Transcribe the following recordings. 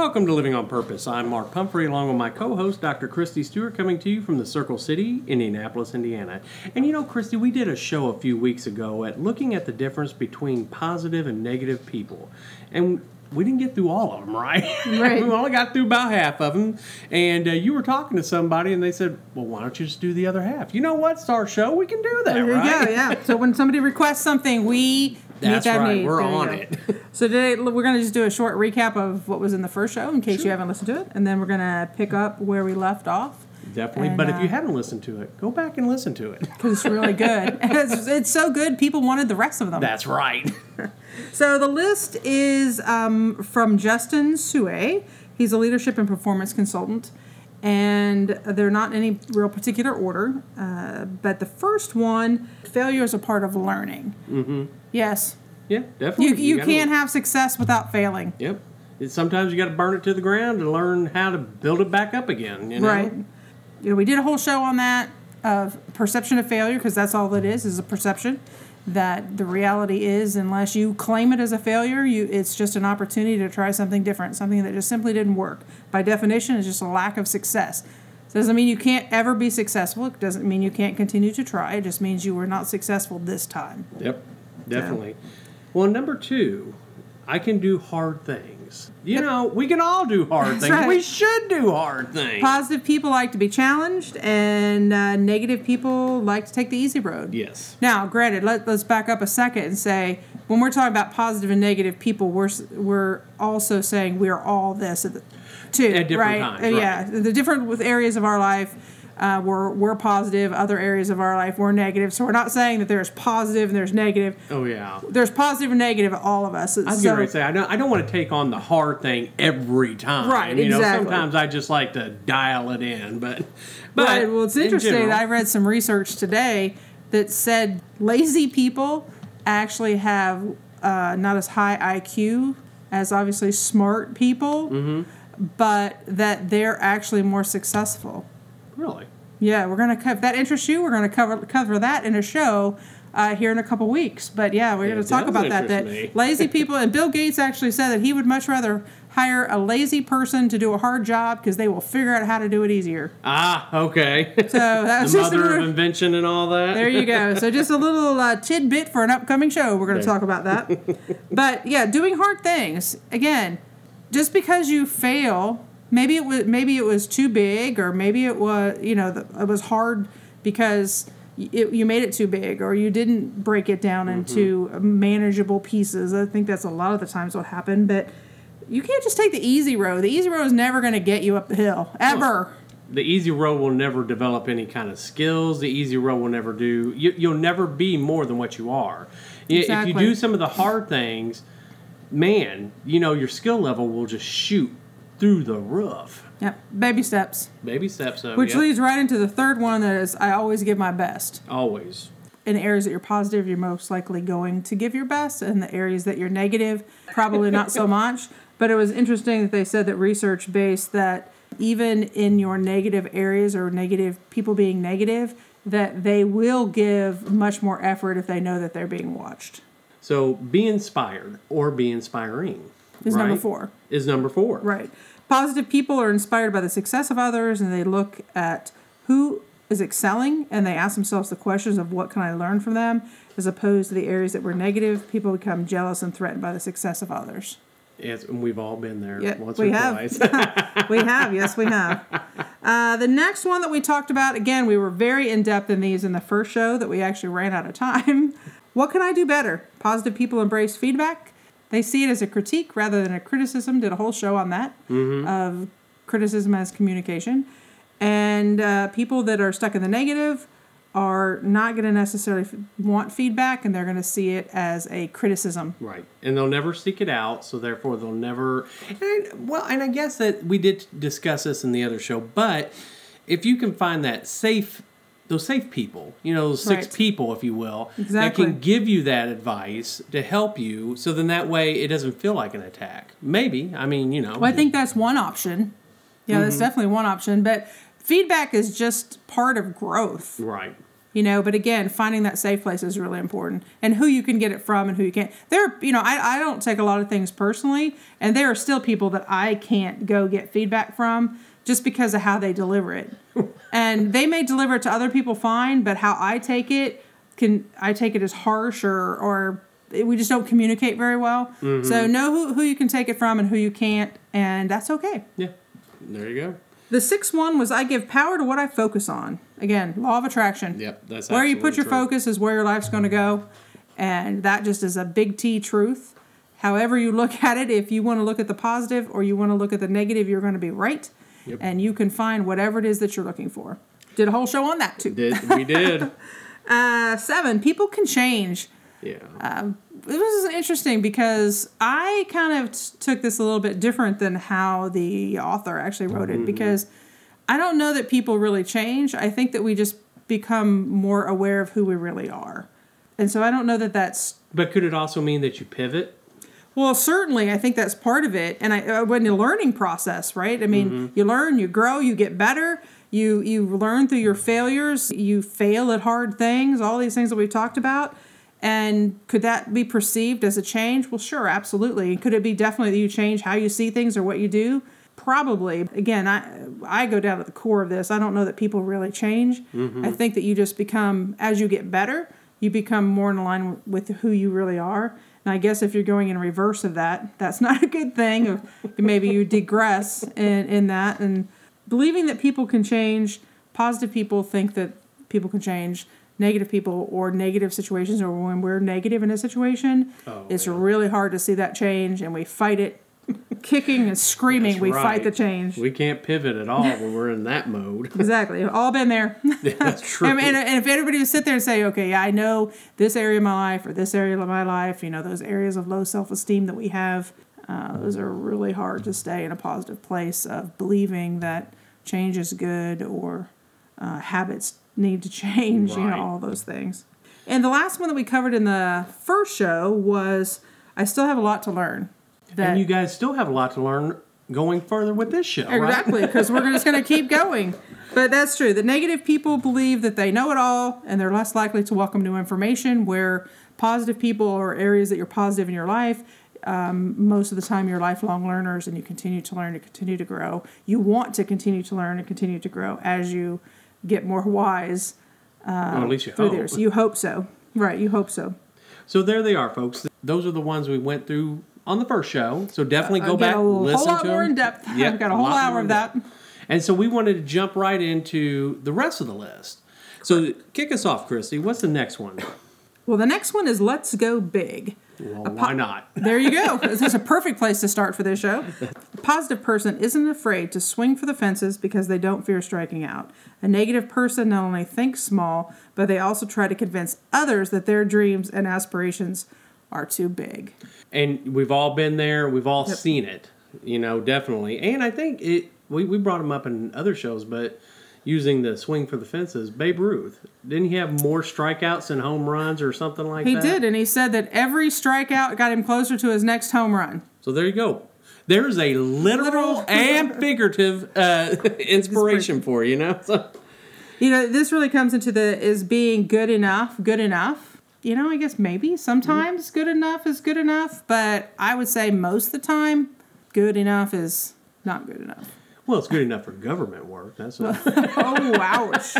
Welcome to Living on Purpose. I'm Mark Pumphrey, along with my co-host, Dr. Kristie Stewart, coming to you from the Circle City, Indianapolis, Indiana. And you know, Kristie, we did a show a few weeks ago at looking at the difference between positive and negative people, and we didn't get through all of them, right? Right. we only got through about half of them. And uh, you were talking to somebody, and they said, "Well, why don't you just do the other half?" You know what? It's our show. We can do that, There you right? go. Yeah. So when somebody requests something, we That's that right. need. We're There on it. So today we're going to just do a short recap of what was in the first show, in case you haven't listened to it, and then we're going to pick up where we left off Definitely. And, but if uh, you haven't listened to it, go back and listen to it. because it's really good. it's, it's so good, people wanted the rest of them. That's right. So the list is um, from Justin Su'a. He's a leadership and performance consultant, and they're not in any real particular order. Uh, but the first one, failure is a part of learning. Mm-hmm. Yes, Yeah, you definitely. you gotta- can't have success without failing. Yep. Sometimes you got to burn it to the ground to learn how to build it back up again. You know? Right. You know, we did a whole show on that of perception of failure because that's all it is is a perception. That the reality is, unless you claim it as a failure, you it's just an opportunity to try something different, something that just simply didn't work. By definition, it's just a lack of success. It doesn't mean you can't ever be successful. It doesn't mean you can't continue to try. It just means you were not successful this time. Yep. Definitely. Well, number two, I can do hard things. You know, we can all do hard things. right. We should do hard things. Positive people like to be challenged, and uh, negative people like to take the easy road. yes. Now, granted, let, let's back up a second and say when we're talking about positive and negative people, we're we're also saying we are all this too, At different right? times, Uh, right. Yeah, the different with areas of our life. Uh, we're, we're positive, other areas of our life we're negative. So we're not saying that there's positive and there's negative. Oh yeah. There's positive and negative at all of us. I was so, getting to say I don't. I don't want to take on the hard thing every time. Right, You know, exactly. sometimes I just like to dial it in, but. But Right. Well, it's in interesting. general- I read some research today that said lazy people actually have uh, not as high IQ as obviously smart people, Mm-hmm. but that they're actually more successful. really. Yeah, we're gonna if that interests you. We're gonna cover cover that in a show uh, here in a couple weeks. But yeah, we're It gonna talk about that. That me. lazy people and Bill Gates actually said that he would much rather hire a lazy person to do a hard job because they will figure out how to do it easier. Ah, okay. So that was the just a mother of invention and all that. There you go. So just a little uh, tidbit for an upcoming show. We're going to talk about that. but yeah, doing hard things again. Just because you fail, maybe it was maybe it was too big, or maybe it was you know the, it was hard because it, you made it too big, or you didn't break it down mm-hmm. into uh, manageable pieces. I think that's a lot of the times what happened, but. You can't just take the easy road. The easy road is never going to get you up the hill, ever. the easy road will never develop any kind of skills. The easy road will never do. You, you'll never be more than what you are. Y- If you do some of the hard things, man, you know your skill level will just shoot through the roof. Yep, baby steps. Baby steps up. Which yep. leads right into the third one that is I always give my best. always. In areas that you're positive, you're most likely going to give your best. In the areas that you're negative, probably not so much. But it was interesting that they said that research based that even in your negative areas or negative people being negative, that they will give much more effort if they know that they're being watched. So be inspired or be inspiring. Is number four. Is number four. Right. Positive people are inspired by the success of others and they look at who is excelling and they ask themselves the questions of what can I learn from them as opposed to the areas that were negative. People become jealous and threatened by the success of others. Yes, and we've all been there Yeah, once we or have. twice. we have, yes, we have. Uh, the next one that we talked about, again, we were very in depth in these in the first show that we actually ran out of time. What can I do better? Positive people embrace feedback. They see it as a critique rather than a criticism. Did a whole show on that of criticism as communication. And uh, people that are stuck in the negative are not going to necessarily f- want feedback and they're going to see it as a criticism. Right, and they'll never seek it out, so therefore they'll never. And, well, and I guess that we did discuss this in the other show, but if you can find that safe, those safe people, you know, those six Right. people, if you will, Exactly. that can give you that advice to help you, so then that way it doesn't feel like an attack. Maybe, I mean, you know, Well, I think that's one option. Yeah, that's mm-hmm. definitely one option. But feedback is just part of growth. right. You know, but again, finding that safe place is really important, and who you can get it from and who you can't. There, you know, I, I don't take a lot of things personally, and there are still people that I can't go get feedback from just because of how they deliver it. and they may deliver it to other people fine, but how I take it can I take it as harsh or or we just don't communicate very well. Mm-hmm. So know who, who you can take it from and who you can't, and that's okay. Yeah. There you go. The sixth one was I give power to what I focus on. Again, law of attraction. Yep, that's where you put your true. focus is where your life's going to go, and that just is a big T truth. However you look at it, if you want to look at the positive or you want to look at the negative, you're going to be right, Yep. and you can find whatever it is that you're looking for. Did a whole show on that too. Did we did? Uh, seven, people can change. Yeah. Uh, This was interesting because I kind of t- took this a little bit different than how the author actually wrote it because I don't know that people really change. I think that we just become more aware of who we really are. And so I don't know that that's but could it also mean that you pivot? Well, certainly, I think that's part of it, and I uh, when the learning process, right? I mean, you learn, you grow, you get better. You you learn through your failures. You fail at hard things. All these things that we've talked about, and could that be perceived as a change? Well, sure, absolutely. Could it be definitely that you change how you see things or what you do? Probably. Again, I I go down to the core of this. I don't know that people really change. I think that you just become as you get better, you become more in line with who you really are. And I guess if you're going in reverse of that, that's not a good thing. Maybe you digress in, in that and believing that people can change. Positive people think that people can change. Negative people or negative situations, or when we're negative in a situation, Oh, it's yeah. really hard to see that change, and we fight it, kicking and screaming. That's we right. fight the change. We can't pivot at all when we're in that mode. Exactly. All been there. That's true. And, and, and if anybody would sit there and say, okay, yeah, I know this area of my life or this area of my life, you know, those areas of low self esteem that we have, uh, those are really hard to stay in a positive place of believing that change is good or uh, habits need to change, right. you know, all those things. And the last one that we covered in the first show was I still have a lot to learn. That, and you guys still have a lot to learn going further with this show. Exactly, because we're just going to keep going. But that's true. The negative people believe that they know it all and they're less likely to welcome new information, where positive people or areas that you're positive in your life, um, most of the time you're lifelong learners and you continue to learn and continue to grow. You want to continue to learn and continue to grow as you get more wise Well, at least you hope. you hope so. Right, you hope so. So there they are, folks. Those are the ones we went through on the first show. So definitely go back, a whole listen lot more them. in depth. Yep, I've got a whole hour of that. And so we wanted to jump right into the rest of the list. So kick us off, Kristie. What's the next one? Well, the next one is Let's Go Big. Well, why not? There you go. this is a perfect place to start for this show. A positive person isn't afraid to swing for the fences because they don't fear striking out. A negative person not only thinks small, but they also try to convince others that their dreams and aspirations are too big. And we've all been there. We've all seen it. You know, definitely. And I think it. We, we brought him up in other shows, but using the swing for the fences, Babe Ruth didn't he have more strikeouts than home runs or something like He that? He did, and he said that every strikeout got him closer to his next home run. So there you go. There's a literal, Literal. and figurative uh, inspiration for you, you know. So, You know, this really comes into the is being good enough good enough? You know, I guess maybe mm-hmm. sometimes good enough is good enough, but I would say most of the time, good enough is not good enough. well, it's good enough for government work. That's a, Oh, ouch.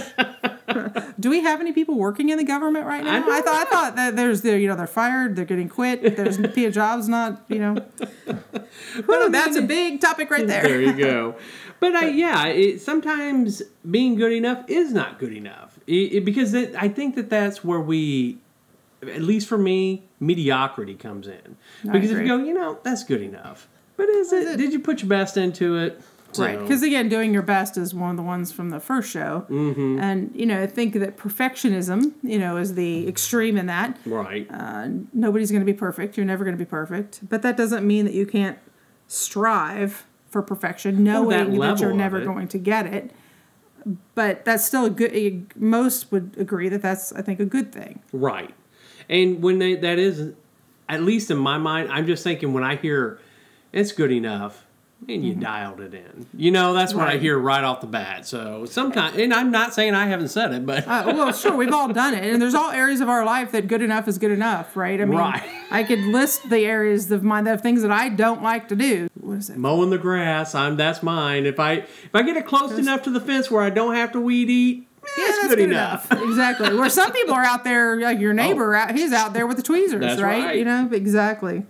Do we have any people working in the government right now? I I, thought I thought that there's the you know they're fired, they're getting quit, there's a jobs not you know. Whew, that's a big topic right there. there you go. But I, yeah, it, sometimes being good enough is not good enough it, it- because it, I think that that's where we, at least for me, mediocrity comes in. Because if you go, you know, that's good enough. But is it? it? Did you put your best into it? Right, because again, doing your best is one of the ones from the first show, mm-hmm. and you know, I think that perfectionism, you know, is the extreme in that. right. Uh, nobody's going to be perfect. You're never going to be perfect, but that doesn't mean that you can't strive for perfection, that knowing that, level you're never going to get it. But that's still a good. Most would agree that that's, I think, a good thing. Right. And when they, that is, at least in my mind, I'm just thinking when I hear it's good enough, and you dialed it in. You know, that's what I Mm-hmm. Hear right off the bat. So sometimes, and I'm not saying I haven't said it, but Uh, well, sure, we've all done it, and there's all areas of our life that good enough is good enough, right? I mean, Right. I could list the areas of mine, the things that I don't like to do. What is it? mowing the grass, I'm that's mine. If I if I get it close enough to the fence where I don't have to weed eat, eh, that's, good, enough. exactly. Where some people are out there, like your neighbor, out, he's out there with the tweezers, right? right. You know, exactly.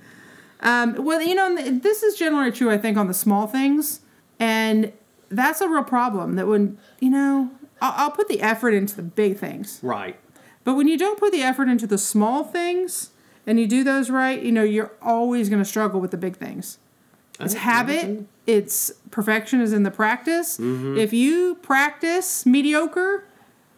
Um, well, you know, this is generally true, I think, on the small things, and that's a real problem. That when you know, I'll, I'll put the effort into the big things, Right. but when you don't put the effort into the small things and you do those right, you know, you're always going to struggle with the big things. It's habit. It's perfection is in the practice. Mm-hmm. If you practice mediocre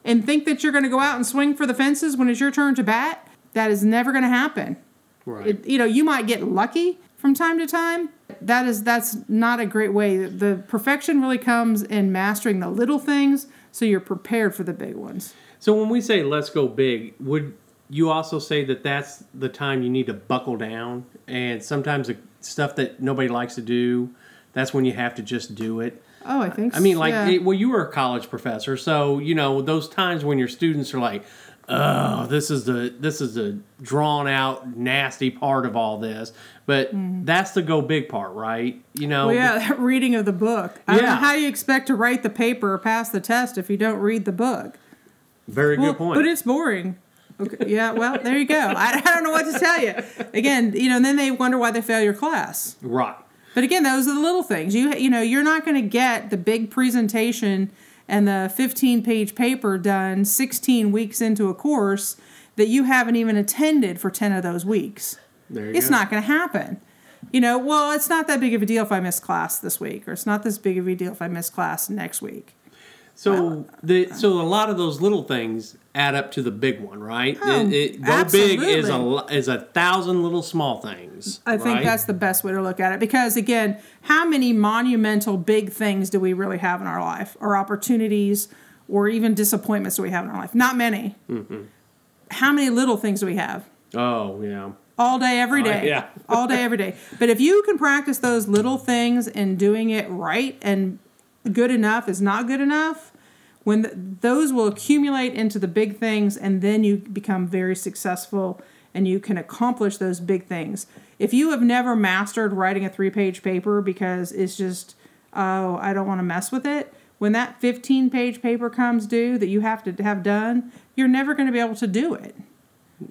and think that you're going to go out and swing for the fences when it's your turn to bat, that is never going to happen. Right. It, you know, you might get lucky from time to time. That is that's not a great way. The perfection really comes in mastering the little things so you're prepared for the big ones. so when we say let's go big, would you also say that that's the time you need to buckle down? And sometimes the stuff that nobody likes to do, that's when you have to just do it. Oh, I think I mean, like, yeah. it, well, you were a college professor, so you know those times when your students are like, "Oh, this is the this is the drawn out nasty part of all this," but that's the go big part, right? You know, Mm-hmm. Well, yeah, that reading of the book. I don't know Yeah. how you expect to write the paper or pass the test if you don't read the book. very Well, good point. But it's boring. Okay. Yeah. Well, there you go. I, I don't know what to tell you. Again, you know, and then they wonder why they fail your class. right. But again, those are the little things. You you know, you're not going to get the big presentation and the 15 page paper done 16 weeks into a course that you haven't even attended for 10 of those weeks. There you It's go. not going to happen. You know, well, it's not that big of a deal if I miss class this week, or it's not this big of a deal if I miss class next week. So the so a lot of those little things add up to the big one, right? Oh, it, it, go big is a is a thousand little small things. I think right? that's the best way to look at it because, again, how many monumental big things do we really have in our life, or opportunities, or even disappointments do we have in our life? Not many. Mm-hmm. How many little things do we have? oh yeah. All day, every day. Day. yeah. All day, every day. But if you can practice those little things and doing it right and good enough is not good enough, when th- those will accumulate into the big things and then you become very successful and you can accomplish those big things. If you have never mastered writing a three page paper because it's just, oh, I don't want to mess with it, when that 15 page paper comes due that you have to have done, you're never going to be able to do it.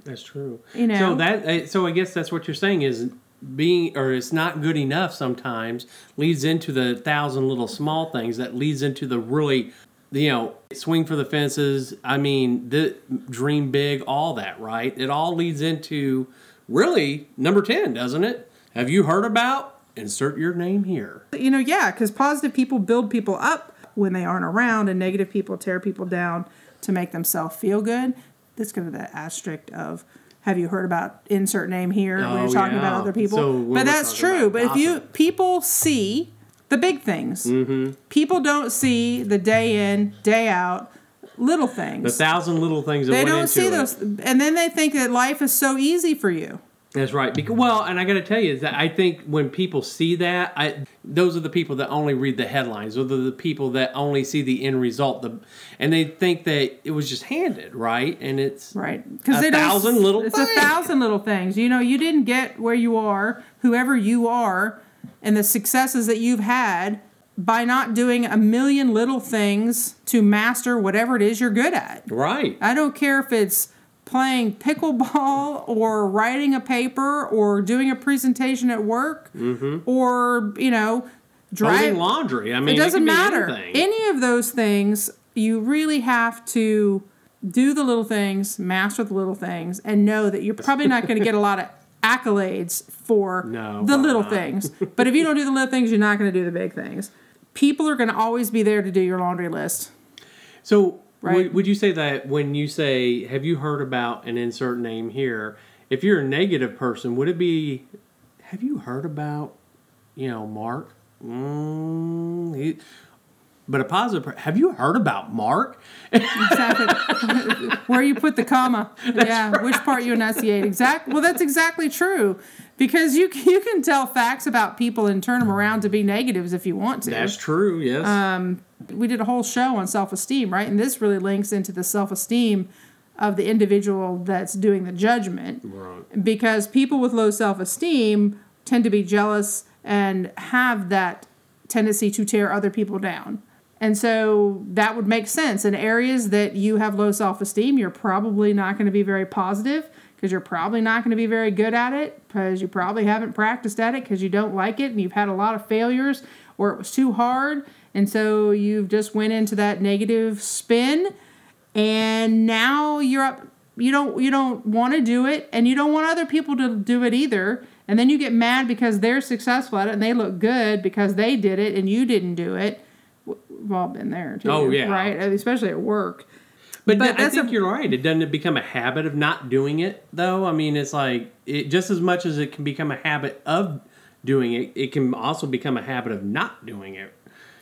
That's true. You know? So that uh, so I guess that's what you're saying is being or it's not good enough sometimes leads into the thousand little small things that leads into the really you know swing for the fences. I mean, the dream big, all that, right? It all leads into really number 10, doesn't it? Have you heard about insert your name here? you know, yeah, because positive people build people up when they aren't around, and negative people tear people down to make themselves feel good. That's kind of the asterisk of have you heard about insert name here when Oh, you're talking about other people? So but that's true. But if you people see the big things, Mm-hmm. people don't see the day in, day out little things. The thousand little things that they don't see it. those, and then they think that life is so easy for you. That's right. Because, well, and I got to tell you is that I think when people see that, I those are the people that only read the headlines. Those are the people that only see the end result. The and they think that it was just handed right, and it's Right. Because A don't. thousand little It's things. a thousand little things. You know, you didn't get where you are, whoever you are, and the successes that you've had by not doing a million little things to master whatever it is you're good at. right. I don't care if it's playing pickleball or writing a paper or doing a presentation at work mm-hmm. or, you know, Folding laundry. I mean, it doesn't be matter. Any of those things, you really have to do the little things, master the little things, and know that you're probably not going to get a lot of accolades for No, the little not. things. But if you don't do the little things, you're not going to do the big things. People are going to always be there to do your laundry list. So, Right. would, would you say that when you say, "Have you heard about an insert name here?" If you're a negative person, would it be, "Have you heard about, you know, Mark?" Mm, he, but a positive, have you heard about Mark? Exactly. Where you put the comma. yeah, which part you enunciate. Exact. Well, that's exactly true. Because you you can tell facts about people and turn them around to be negatives if you want to. That's true. Yes. Um, we did a whole show on self esteem, right? And this really links into the self esteem of the individual that's doing the judgment right. because people with low self esteem tend to be jealous and have that tendency to tear other people down. And so that would make sense. In areas that you have low self esteem, you're probably not going to be very positive because you're probably not going to be very good at it because you probably haven't practiced at it because you don't like it and you've had a lot of failures or it was too hard. And so you've just went into that negative spin and now you're up you don't you don't want to do it and you don't want other people to do it either and then you get mad because they're successful at it and they look good because they did it and you didn't do it we've all been there too Oh, yeah. right especially at work But, But I think a- you're right. It doesn't become a habit of not doing it, though. I mean, it's like it just as much as it can become a habit of doing it, it can also become a habit of not doing it.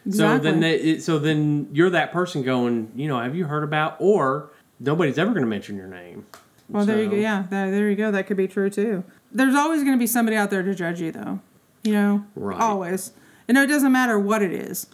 So then, it, so then you're that person going, you know, have you heard about? Or nobody's ever going to mention your name. well there you go yeah there, there you go that could be true too there's always going to be somebody out there to judge you though you know Right. always and it doesn't matter what it is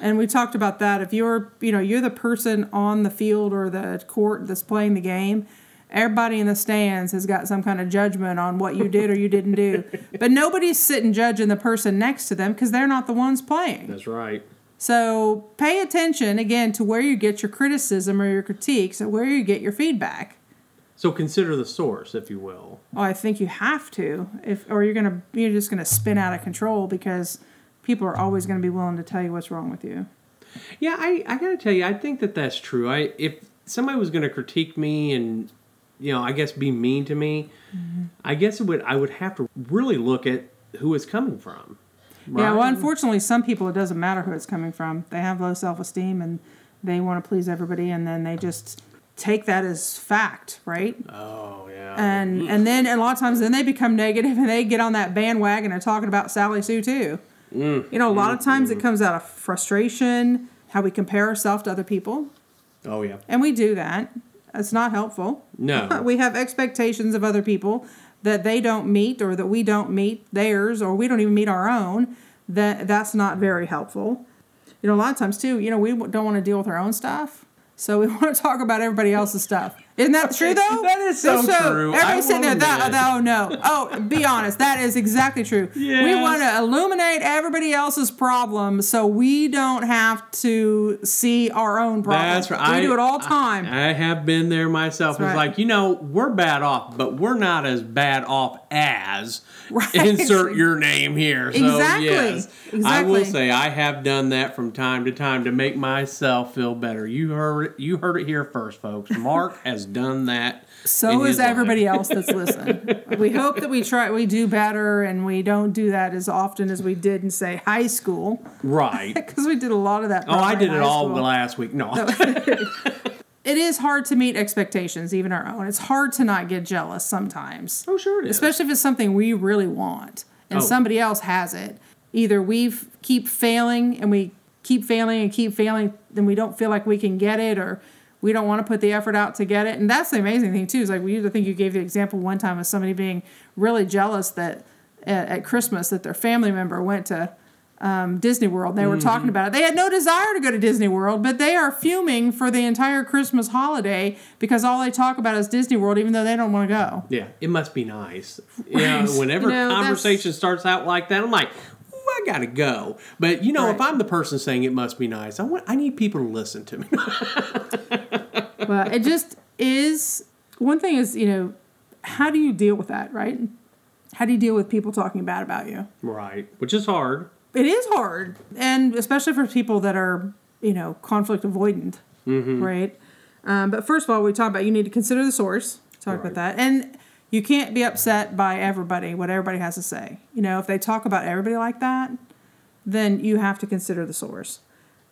and we talked about that if you're you know you're the person on the field or the court that's playing the game everybody in the stands has got some kind of judgment on what you did or you didn't do but nobody's sitting judging the person next to them because they're not the ones playing That's right. so pay attention again to where you get your criticism or your critiques and where you get your feedback So consider the source, if you will. well i think you have to if or you're gonna you're just gonna spin out of control because people are always going to be willing to tell you what's wrong with you Yeah, I, I gotta tell you, I think that that's true. I if somebody was gonna critique me and you know, I guess be mean to me, Mm-hmm. I guess it would I would have to really look at who it's coming from. Yeah, well, unfortunately, some people it doesn't matter who it's coming from. They have low self esteem and they want to please everybody, and then they just take that as fact, right? Oh yeah. And and then a lot of times, then they become negative and they get on that bandwagon and talking about Sally Sue too. Mm. You know, a lot of times it mm-hmm. comes out of frustration, how we compare ourselves to other people, oh yeah. and we do that. It's not helpful. No. we have expectations of other people that they don't meet or that we don't meet theirs or we don't even meet our own that that's not very helpful you know a lot of times too you know we don't want to deal with our own stuff so we want to talk about everybody else's stuff isn't that true though That is so true. I everybody's sitting there will that, oh no oh be honest that is exactly true we want to illuminate everybody else's problems so we don't have to see our own problems That's right. we do it all I- time I, have been there myself. That's it's right. like, you know, we're bad off, but we're not as bad off as Right. insert your name here. So Exactly. yes. I will say I have done that from time to time to make myself feel better. You heard it you heard it here first, folks. Mark has done that. So is everybody else that's listening. we hope that we try, we do better, and we don't do that as often as we did in say high school, Right. because we did a lot of that. Oh, I did it all school. the last week. No. It is hard to meet expectations, even our own. It's hard to not get jealous sometimes, oh, sure it is. especially if it's something we really want and Oh. somebody else has it. Either we keep failing and we keep failing and keep failing, then we don't feel like we can get it, or we don't want to put the effort out to get it. And that's the amazing thing too. Is like we, used I think you gave the example one time of somebody being really jealous that at, at Christmas that their family member went to um, Disney World. They were talking about it. They had no desire to go to Disney World, but they are fuming for the entire Christmas holiday because all they talk about is Disney World, even though they don't want to go. Yeah, it must be nice. Yeah, Right. whenever You know, that's- conversation starts out like that, I'm like, I gotta go. But you know, if I'm the person saying it must be nice, I want I need people to listen to me. but it just is one thing is you know how do you deal with that right? How do you deal with people talking bad about you? Right, which is hard. it is hard and especially for people that are you know conflict avoidant right? Um, but first of all we talk about you need to consider the source. Talk Right. about that. And you can't be upset by everybody what everybody has to say. You know if they talk about everybody like that then you have to consider the source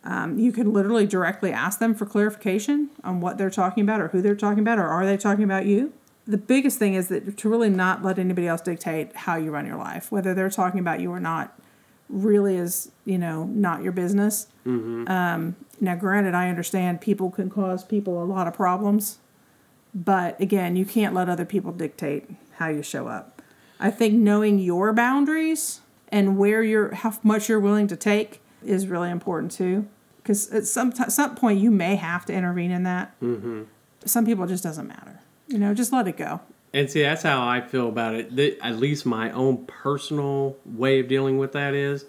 um, you can literally directly ask them for clarification on what they're talking about or who they're talking about or are they talking about you. The biggest thing is that to really not let anybody else dictate how you run your life whether they're talking about you or not really is you know not your business. Um, now granted i understand people can cause people a lot of problems but again you can't let other people dictate how you show up. I think knowing your boundaries and where you're, how much you're willing to take is really important too. Because at some, t- some point you may have to intervene in that. Mm-hmm. Some people just doesn't matter. You know, just let it go. And see, that's how I feel about it. That, at least my own personal way of dealing with that is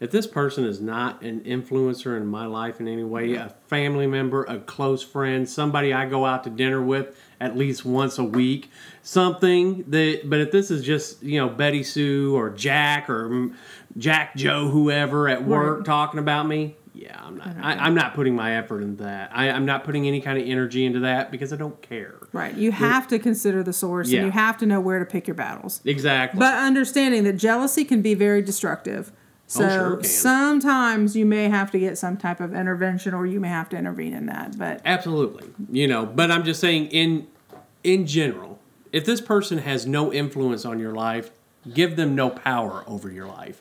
if this person is not an influencer in my life in any way, a family member, a close friend, somebody I go out to dinner with at least once a week, something that, but if this is just, you know, Betty Sue or Jack or Jack Joe, whoever at work Right. talking about me, yeah, I'm not, I, I'm not putting my effort into that. I, I'm not putting any kind of energy into that because I don't care. Right. You have to consider the source Yeah. and you have to know where to pick your battles. Exactly. But understanding that jealousy can be very destructive. So Oh, sure sometimes you may have to get some type of intervention or you may have to intervene in that. But Absolutely. You know, but I'm just saying in in general, if this person has no influence on your life, give them no power over your life.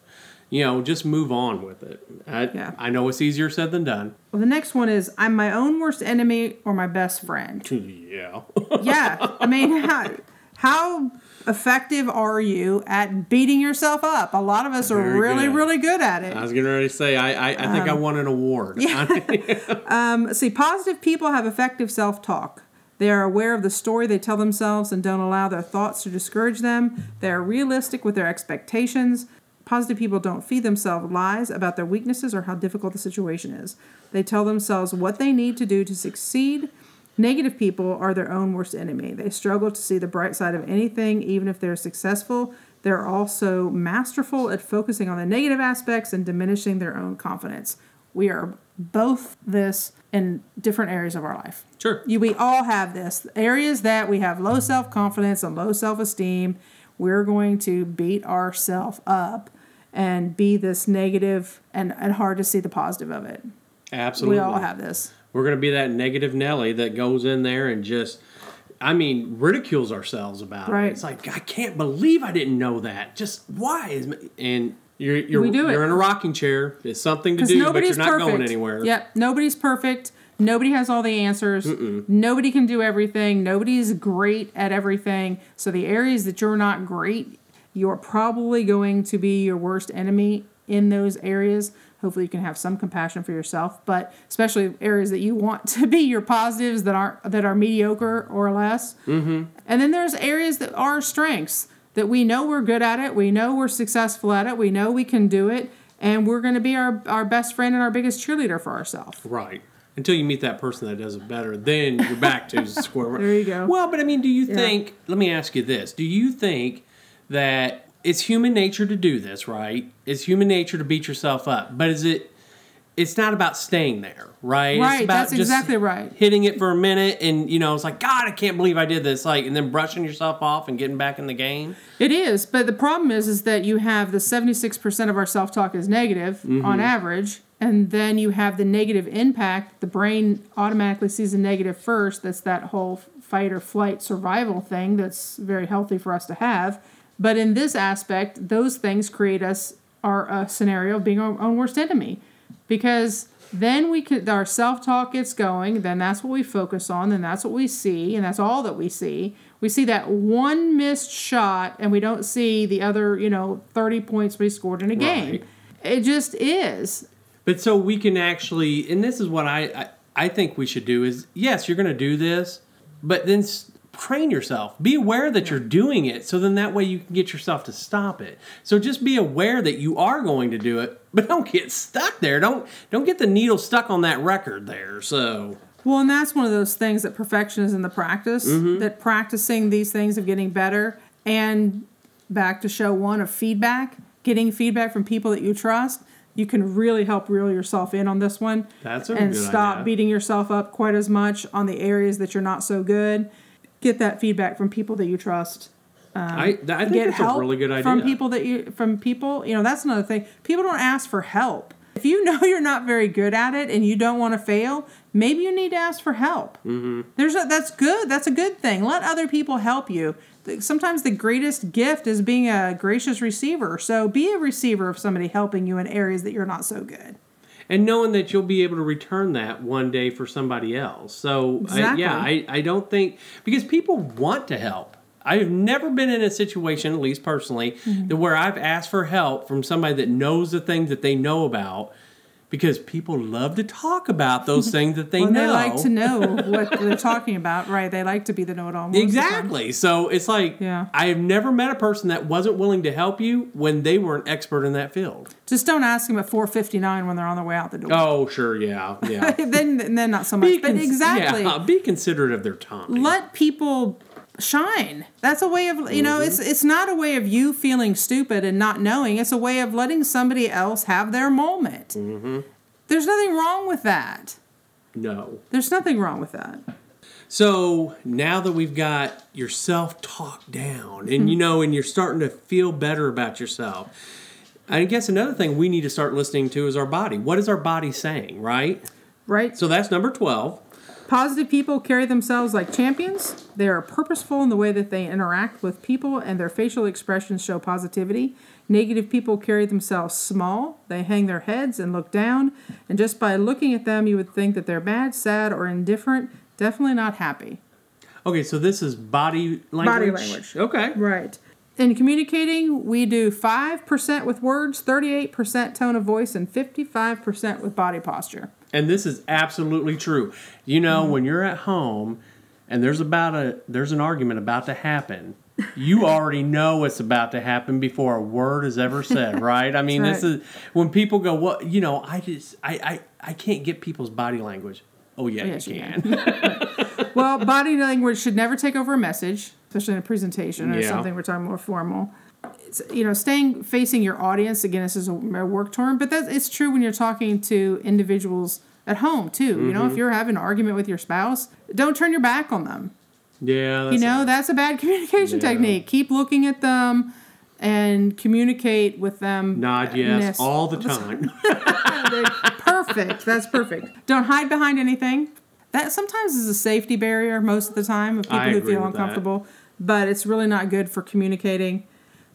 You know, just move on with it. I, Yeah. I know it's easier said than done. well, the next one is I'm my own worst enemy or my best friend. Yeah. yeah. I mean, how, how effective are you at beating yourself up? A lot of us are really, good. really good at it. I was getting ready to say I I, I think I won an award. Um, see, positive people have effective self talk. They are aware of the story they tell themselves and don't allow their thoughts to discourage them. They are realistic with their expectations. Positive people don't feed themselves lies about their weaknesses or how difficult the situation is. They tell themselves what they need to do to succeed. Negative people are their own worst enemy. They struggle to see the bright side of anything, even if they're successful. They're also masterful at focusing on the negative aspects and diminishing their own confidence. We are both this in different areas of our life. sure. You, we all have this. Areas that we have low self confidence and low self esteem, we're going to beat ourselves up and be this negative and, and hard to see the positive of it. Absolutely. We all have this. We're going to be that negative Nelly that goes in there and just, I mean, ridicules ourselves about Right. it. It's like I can't believe I didn't know that. Just why is and you're you're you're in a rocking chair. It's something to do, but you're not perfect. going anywhere. Yep, nobody's perfect. Nobody has all the answers. Nobody can do everything. Nobody's great at everything. So the areas that you're not great, you're probably going to be your worst enemy in those areas. Hopefully, you can have some compassion for yourself, but especially areas that you want to be your positives that aren't that are mediocre or less. Mm-hmm. And then there's areas that are strengths that we know we're good at it. We know we're successful at it. We know we can do it, and we're going to be our our best friend and our biggest cheerleader for ourselves. Right. Until you meet that person that does it better, then you're back to square one. There you go. Well, but I mean, do you think? Let me ask you this: Do you think that it's human nature to do this? Right? It's human nature to beat yourself up, but is it? It's not about staying there, right? Right, It's about that's exactly right. Hitting it for a minute, and you know, it's like God, I can't believe I did this. Like, and then brushing yourself off and getting back in the game. It is, but the problem is, is that you have the seventy-six percent of our self-talk is negative Mm-hmm. on average, and then you have the negative impact. The brain automatically sees the negative first. That's that whole fight or flight survival thing. That's very healthy for us to have. But in this aspect, those things create us our a scenario of being our own worst enemy, because then we could our self-talk gets going. Then that's what we focus on. Then that's what we see, and that's all that we see. We see that one missed shot, and we don't see the other, you know, thirty points we scored in a game. Right. It just is. But so we can actually, and this is what I I, I think we should do is yes, you're going to do this, but then train yourself. Be aware that you're doing it, so then that way you can get yourself to stop it. So just be aware that you are going to do it, but don't get stuck there. Don't don't get the needle stuck on that record there. So Well, and that's one of those things that perfection is in the practice. Mm-hmm. That practicing these things of getting better, and back to show one of feedback, getting feedback from people that you trust. You can really help reel yourself in on this one. That's a and stop idea. beating yourself up quite as much on the areas that you're not so good. Get that feedback from people that you trust. I I think Um, Get that's help a really good idea. from people that you from people. You know that's another thing. People don't ask for help. If you know you're not very good at it and you don't want to fail, maybe you need to ask for help. Mm-hmm. There's a, that's good. That's a good thing. Let other people help you. Sometimes the greatest gift is being a gracious receiver. So be a receiver of somebody helping you in areas that you're not so good. And knowing that you'll be able to return that one day for somebody else. So I, yeah, I, I don't think because people want to help. I have never been in a situation, at least personally, Mm-hmm. that where I've asked for help from somebody that knows the things that they know about, because people love to talk about those things that they Well, know. they like to know what they're talking about, right? They like to be the know-it-all. most of the time. Exactly. So it's like Yeah. I have never met a person that wasn't willing to help you when they were an expert in that field. Just don't ask them at 4:59 when they're on their way out the door. Oh, sure, yeah, yeah. then, then not so much. but cons- exactly. yeah, be considerate of their time. let people shine. That's a way of you know, it's Mm-hmm. it's not a way of you feeling stupid and not knowing. It's a way of letting somebody else have their moment. Mm-hmm. There's nothing wrong with that. no. There's nothing wrong with that. So now that we've got your self talk down and you know, and you're starting to feel better about yourself, I guess another thing we need to start listening to is our body. What is our body saying, right? Right? So that's number 12. Positive people carry themselves like champions. They are purposeful in the way that they interact with people, and their facial expressions show positivity. Negative people carry themselves small. They hang their heads and look down, and just by looking at them, you would think that they're bad, sad, or indifferent. Definitely not happy. Okay, so this is body language. Body language. Okay. Right. In communicating, we do 5% with words, 38% tone of voice, and 55% with body posture. And this is absolutely true. You know, mm. when you're at home and there's about a there's an argument about to happen, you already know what's about to happen before a word is ever said, right? I mean, this is when people go, "Well, you know, I just I I, I can't get people's body language." Oh yeah, oh, Yes, you you can. Well, body language should never take over a message, especially in a presentation or Yeah. something we're talking more formal. It's, you know, staying facing your audience again. This is a, a work term, but that it's true when you're talking to individuals at home too. You Mm-hmm. know, if you're having an argument with your spouse, don't turn your back on them. yeah, that's you know, that's a bad communication Yeah. technique. Keep looking at them and communicate with them. nod yes all the time. perfect. That's perfect. Don't hide behind anything. That sometimes is a safety barrier most of the time of people I who feel with that. uncomfortable, but it's really not good for communicating.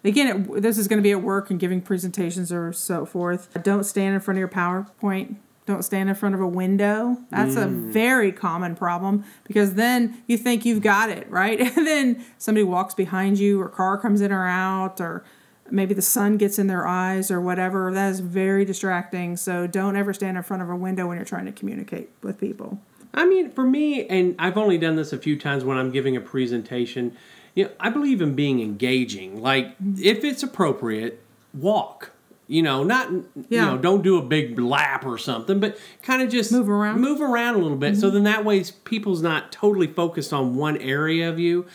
Again, it, this is going to be at work and giving presentations or so forth. Don't stand in front of your PowerPoint. Don't stand in front of a window. That's a Mm. very common problem because then you think you've got it, right? And then somebody walks behind you or car comes in or out or maybe the sun gets in their eyes or whatever. That is very distracting. So don't ever stand in front of a window when you're trying to communicate with people. I mean, for me, and I've only done this a few times when I'm giving a presentation. You know, I believe in being engaging. Like, if it's appropriate, walk. You know, not you know, don't do a big lap or something, but kind of just Move around. Mm-hmm. move around a little bit. So then that way, people's not totally focused on one area of you.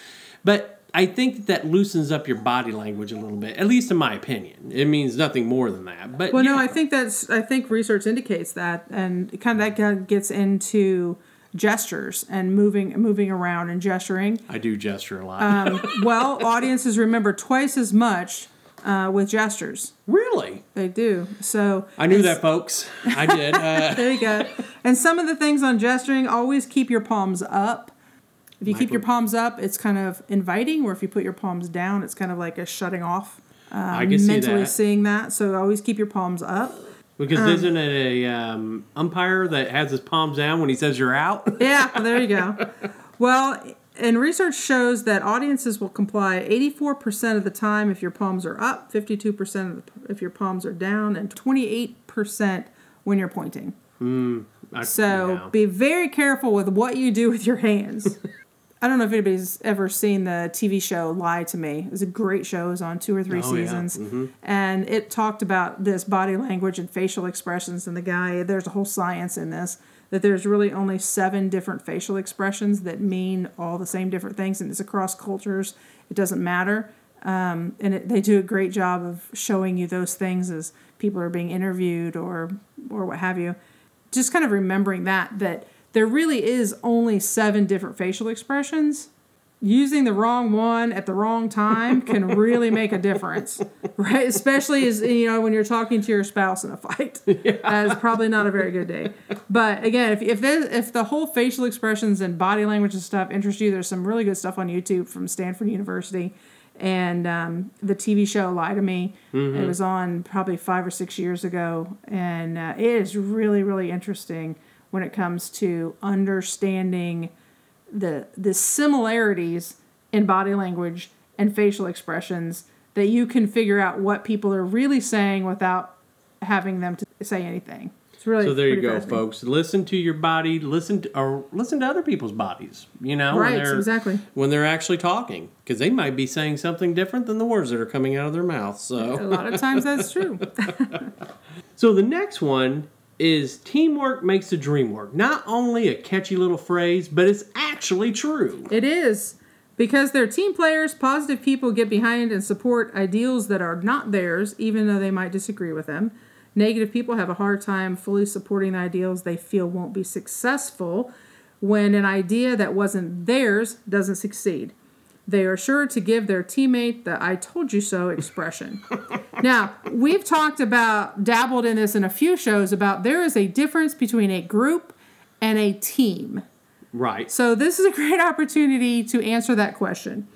But I think that that loosens up your body language a little bit, at least in my opinion. It means nothing more than that. But Well, no. I think that's I think research indicates that, and kind of that kind of gets into gestures and moving moving around and gesturing. I do gesture a lot. Um, well, audiences remember twice as much uh, with gestures. really? They do. So I knew that, folks. I did. Uh, there you go. And some of the things on gesturing, always keep your palms up. If you keep your palms up, it's kind of inviting, or if you put your palms down, it's kind of like a shutting off. I can see mentally that. seeing that. So always keep your palms up. Because Um, isn't it a um, umpire that has his palms down when he says you're out? Yeah, well, there you go. Well, and research shows that audiences will comply 84% of the time if your palms are up, 52% of the, if your palms are down, and 28% when you're pointing. I- So yeah. be very careful with what you do with your hands. I don't know if anybody's ever seen the TV show Lie to Me. It was a great show. It was on two or three Oh, yeah. seasons. And it talked about this body language and facial expressions. And the guy, there's a whole science in this, that there's really only seven different facial expressions that mean all the same different things. And it's across cultures, it doesn't matter. Um, and it, they do a great job of showing you those things as people are being interviewed or or what have you just kind of remembering that that there really is only seven different facial expressions. Using the wrong one at the wrong time can really make a difference right? Especially as you know when you're talking to your spouse in a fight. Yeah. that is probably not a very good day. But again if, if, if the whole facial expressions and body language and stuff interest you there's some really good stuff on youtube from stanford university and um, the TV show Lie to Me. It was on probably five or six years ago, and uh, it is really, really interesting when it comes to understanding the the similarities in body language and facial expressions that you can figure out what people are really saying without having them to say anything. It's really So there you go, folks. Listen to your body. Listen to or listen to other people's bodies. You know, Right, when exactly. when they're actually talking, because they might be saying something different than the words that are coming out of their mouth. A lot of times that's true. so the next one is teamwork makes the dream work. Not only a catchy little phrase, but it's actually true. It is. Because they're team players, positive people get behind and support ideals that are not theirs, even though they might disagree with them. Negative people have a hard time fully supporting the ideals they feel won't be successful when an idea that wasn't theirs doesn't succeed. They are sure to give their teammate the I told you so expression. now, we've talked about, dabbled in this in a few shows about there is a difference between a group and a team. Right. So, this is a great opportunity to answer that question.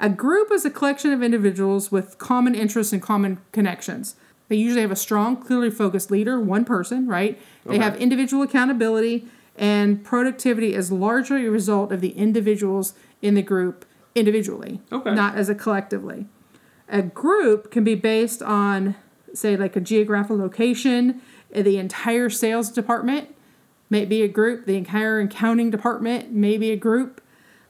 A group is a collection of individuals with common interests and common connections. They usually have a strong, clearly focused leader, one person, right? They Okay. have individual accountability, and productivity is largely a result of the individuals in the group individually, Okay. not as a collectively. A group can be based on, say, like a geographical location, the entire sales department may be a group, the entire accounting department may be a group.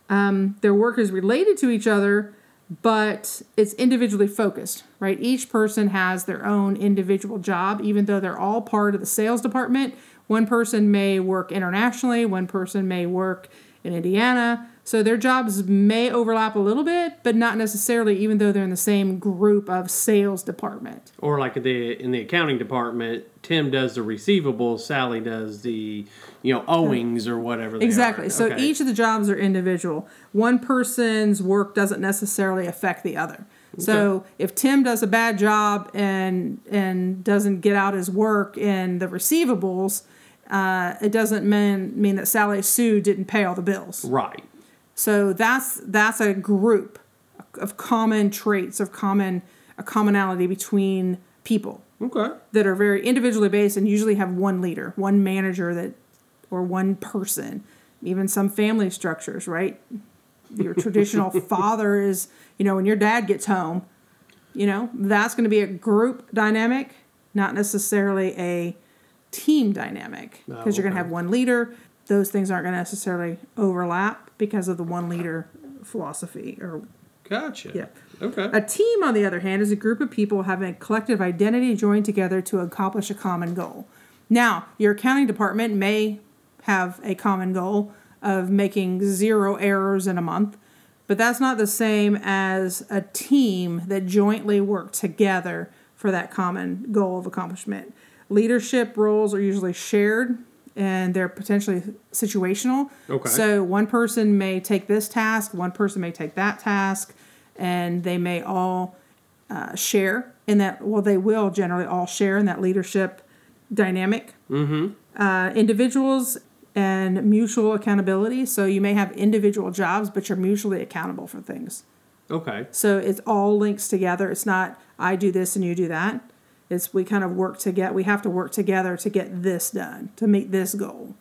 Um, their work is related to each other, but it's individually focused, right? Each person has their own individual job, even though they're all part of the sales department. One person may work internationally, one person may work in Indiana. So their jobs may overlap a little bit, but not necessarily, even though they're in the same group of sales department. Or like the in the accounting department, Tim does the receivables, Sally does the you know owings or whatever. They Exactly. Are. So Okay. each of the jobs are individual. One person's work doesn't necessarily affect the other. So if Tim does a bad job and and doesn't get out his work in the receivables, uh, it doesn't mean mean that Sally Sue didn't pay all the bills. right. So that's that's a group of common traits of common a commonality between people Okay. that are very individually based and usually have one leader, one manager that or one person. Even some family structures, right? Your traditional father is, you know, when your dad gets home, you know, that's going to be a group dynamic, not necessarily a team dynamic because Oh, you're going to have one leader. Those things aren't going to necessarily overlap because of the one leader philosophy or Gotcha. Yeah. Okay. a team, on the other hand, is a group of people having a collective identity joined together to accomplish a common goal. Now, your accounting department may have a common goal of making zero errors in a month, but that's not the same as a team that jointly work together for that common goal of accomplishment. Leadership roles are usually shared and they're potentially situational. Okay. So one person may take this task, one person may take that task, and they may all uh, share in that. Well, they will generally all share in that leadership dynamic. Mm-hmm. Uh, individuals and mutual accountability. So you may have individual jobs, but you're mutually accountable for things. okay. So it's all links together. It's not I do this and you do that. It's we kind of work together. We have to work together to get this done to meet this goal.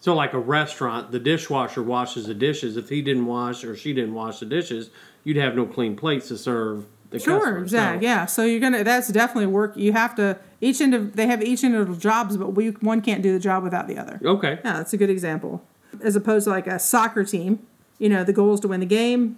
So like a restaurant, the dishwasher washes the dishes. If he didn't wash or she didn't wash the dishes, you'd have no clean plates to serve the Sure, customer. exactly. So- Yeah. So you're gonna. That's definitely work. You have to. Each end of they have each individual jobs, but we one can't do the job without the other. Okay. Yeah, that's a good example. As opposed to like a soccer team, you know, the goal is to win the game,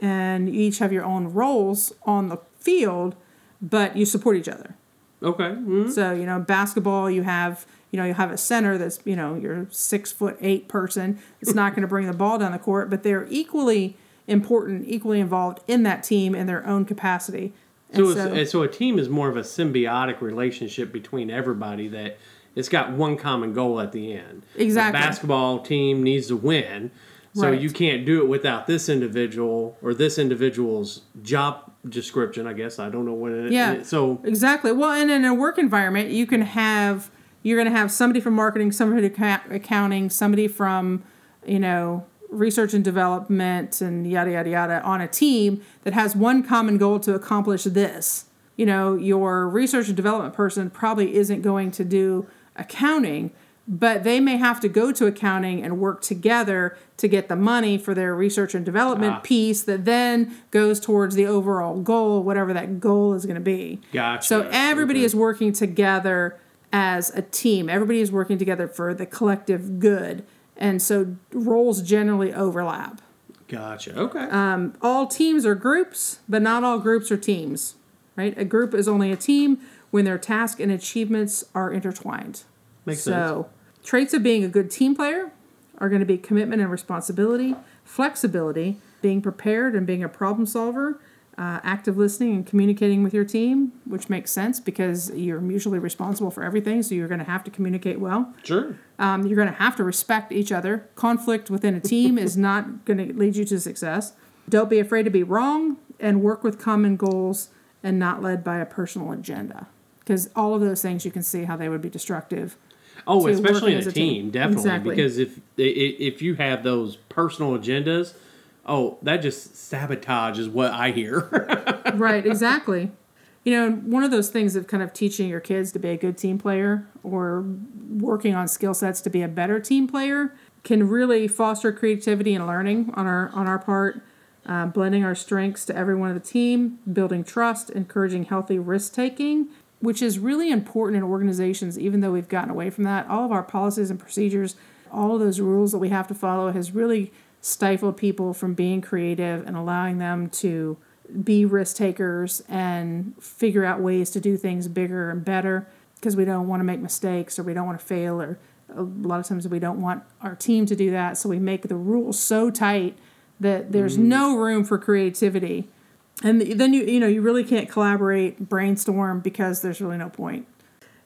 and you each have your own roles on the field, but you support each other. Okay. Mhm. So you know, basketball, you have you know you have a center that's you know your six foot eight person. It's not going to bring the ball down the court, but they're equally important, equally involved in that team in their own capacity. So, it's, so a team is more of a symbiotic relationship between everybody that it's got one common goal at the end. Exactly. The basketball team needs to win. So Right. you can't do it without this individual or this individual's job description, I guess. I don't know what it Yeah. So Exactly. Well, and in a work environment, you can have you're going to have somebody from marketing, somebody from accounting, somebody from you know research and development, and yada yada yada on a team that has one common goal to accomplish this. You know, your research and development person probably isn't going to do accounting, but they may have to go to accounting and work together to get the money for their research and development Ah. piece that then goes towards the overall goal, whatever that goal is going to be. Gotcha. So everybody Okay. is working together as a team. Everybody is working together for the collective good. And so roles generally overlap. Gotcha. Okay. Um, all teams are groups, but not all groups are teams, right? A group is only a team when their task and achievements are intertwined. Makes sense. so, traits of being a good team player are going to be commitment and responsibility, flexibility, being prepared and being a problem solver, uh, active listening and communicating with your team, which makes sense because you're mutually responsible for everything, so you're going to have to communicate well. Sure. Um, you're going to have to respect each other. Conflict within a team is not going to lead you to success. Don't be afraid to be wrong and work with common goals and not led by a personal agenda. Because all of those things you can see how they would be destructive. Oh, especially in as a a team. team, definitely. Exactly. Because if if you have those personal agendas, oh, that just sabotages what I hear. right, exactly. You know, one of those things of kind of teaching your kids to be a good team player or working on skill sets to be a better team player can really foster creativity and learning on our on our part. Uh, blending our strengths to everyone of the team, building trust, encouraging healthy risk taking, which is really important in organizations, even though we've gotten away from that. All of our policies and procedures, all of those rules that we have to follow has really stifled people from being creative and allowing them to be risk takers and figure out ways to do things bigger and better because we don't want to make mistakes or we don't want to fail or a lot of times we don't want our team to do that. So we make the rules so tight that there's mm-hmm. no room for creativity and then you you know you really can't collaborate brainstorm because there's really no point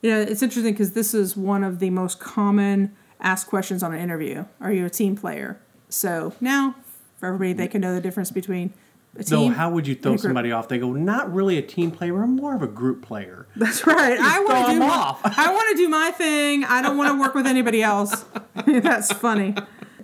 you know it's interesting because this is one of the most common asked questions on an interview are you a team player so now for everybody they can know the difference between a team so how would you throw and a group. somebody off? They go, not really a team player. I'm more of a group player. That's right. I want to do my. I want to do my thing. I don't want to work with anybody else. That's funny.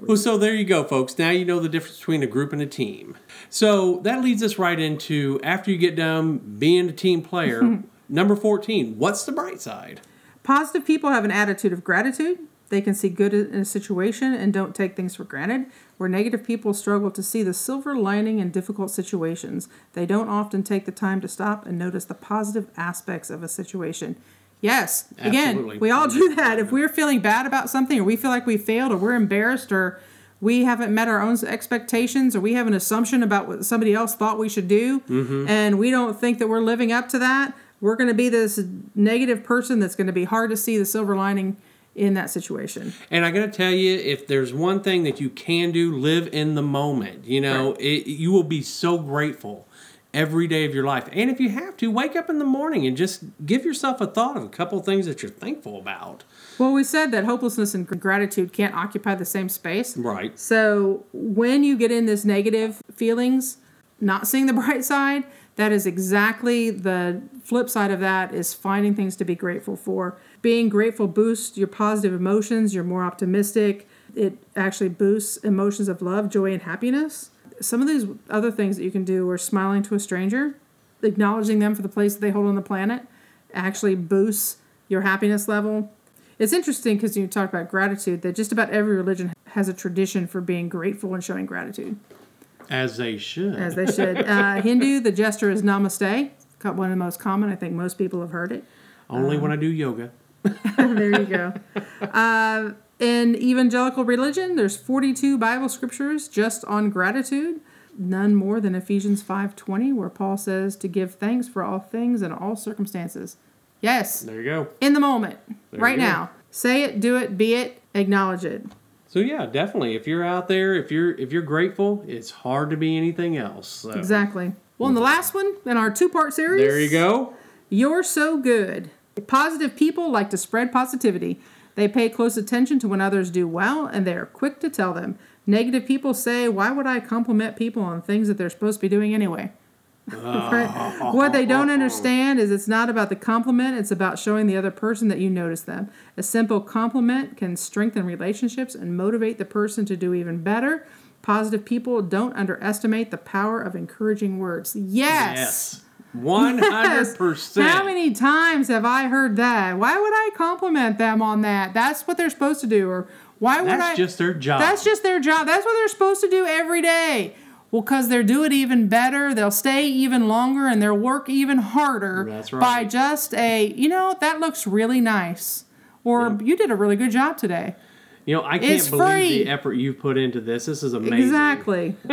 Well, so there you go, folks. Now you know the difference between a group and a team. So that leads us right into after you get done being a team player, number 14, what's the bright side? Positive people have an attitude of gratitude. They can see good in a situation and don't take things for granted. Where negative people struggle to see the silver lining in difficult situations, they don't often take the time to stop and notice the positive aspects of a situation. Yes, again, we all do that. If we're feeling bad about something, or we feel like we failed, or we're embarrassed, or we haven't met our own expectations, or we have an assumption about what somebody else thought we should do, mm-hmm. and we don't think that we're living up to that, we're going to be this negative person that's going to be hard to see the silver lining in that situation. And I got to tell you, if there's one thing that you can do, live in the moment. You know, it, you will be so grateful every day of your life. And if you have to, wake up in the morning and just give yourself a thought of a couple of things that you're thankful about. Well, we said that hopelessness and gratitude can't occupy the same space. Right. So when you get in this negative feelings, not seeing the bright side, that is exactly the flip side of that is finding things to be grateful for. Being grateful boosts your positive emotions, you're more optimistic. It actually boosts emotions of love, joy, and happiness. Some of these other things that you can do are smiling to a stranger, acknowledging them for the place that they hold on the planet, actually boosts your happiness level. It's interesting because you talk about gratitude that just about every religion has a tradition for being grateful and showing gratitude, As they should. as they should. uh, Hindu, the gesture is namaste. One of the most common. I think most people have heard it. Only when I do yoga. there you go. Uh, in evangelical religion, there's 42 Bible scriptures just on gratitude. None more than Ephesians 5:20, where Paul says to give thanks for all things in all circumstances. Yes, There you go. in the moment, right now. Say it, do it, be it, acknowledge it. So yeah, definitely. If you're out there, if you're if you're grateful, it's hard to be anything else. So, Exactly. Well, in the last one in our two-part series, There you go. You're so good. Positive people like to spread positivity. They pay close attention to when others do well and they are quick to tell them. Negative people say, Why would I compliment people on things that they're supposed to be doing anyway? Right? What they don't understand is it's not about the compliment, it's about showing the other person that you notice them. A simple compliment can strengthen relationships and motivate the person to do even better. Positive people don't underestimate the power of encouraging words. Yes. Yes. One hundred percent. How many times have I heard that? Why would I compliment them on that? That's what they're supposed to do. Or why would That's I? just their job. That's just their job. That's what they're supposed to do every day. Well, because they'll do it even better, they'll stay even longer, and they'll work even harder That's right. by just a, you know, that looks really nice. Or you did a really good job today. You know, I can't It's believe free. the effort you've put into this. This is amazing. Exactly.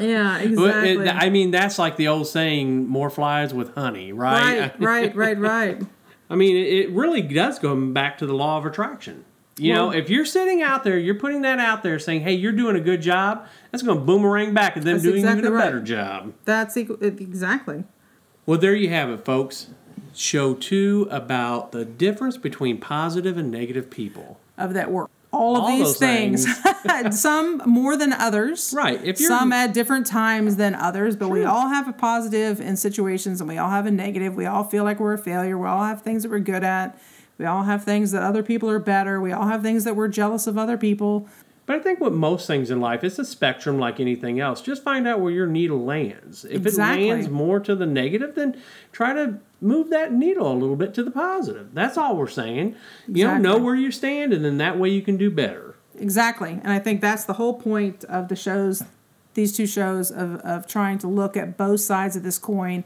yeah, exactly. it, I mean, that's like the old saying, "More flies with honey," right? right, right, right, right. I mean, it- it really does go back to the law of attraction. You know, if you're sitting out there, you're putting that out there, saying, "Hey, you're doing a good job," that's going to boomerang back at them doing exactly even a right. better job. That's equal, exactly. Well, there you have it, folks. Show two about the difference between positive and negative people. of that work. All of All these those things, some more than others. Right, if you're- some at different times than others, but we all have a positive in situations and we all have a negative. We all feel like we're a failure. We all have things that we're good at. We all have things that other people are better. We all have things that we're jealous of other people. But I think with most things in life, it's a spectrum like anything else. Just find out where your needle lands. If Exactly. it lands more to the negative, then try to move that needle a little bit to the positive. That's all we're saying. You know, know where you stand, and then that way you can do better. Exactly. And I think that's the whole point of the shows, these two shows, of, of trying to look at both sides of this coin.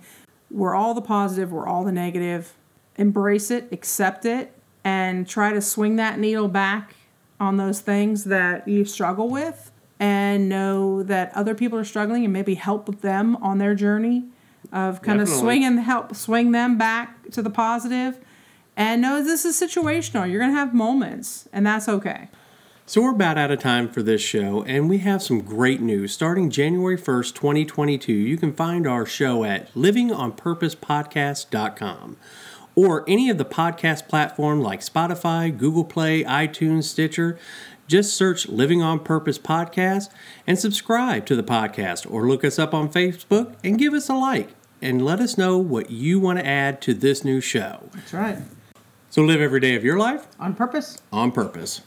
We're all the positive, we're all the negative. Embrace it, accept it, and try to swing that needle back on those things that you struggle with and know that other people are struggling and maybe help them on their journey of kind of Definitely. swing and help swing them back to the positive and know this is situational you're going to have moments and that's okay So we're about out of time for this show, and we have some great news. Starting January 1st, 2022, you can find our show at livingonpurposepodcast.com or any of the podcast platform like Spotify, Google Play, iTunes, Stitcher. Just search Living on Purpose Podcast and subscribe to the podcast or look us up on Facebook and give us a like and let us know what you want to add to this new show. that's right So live every day of your life on purpose on purpose.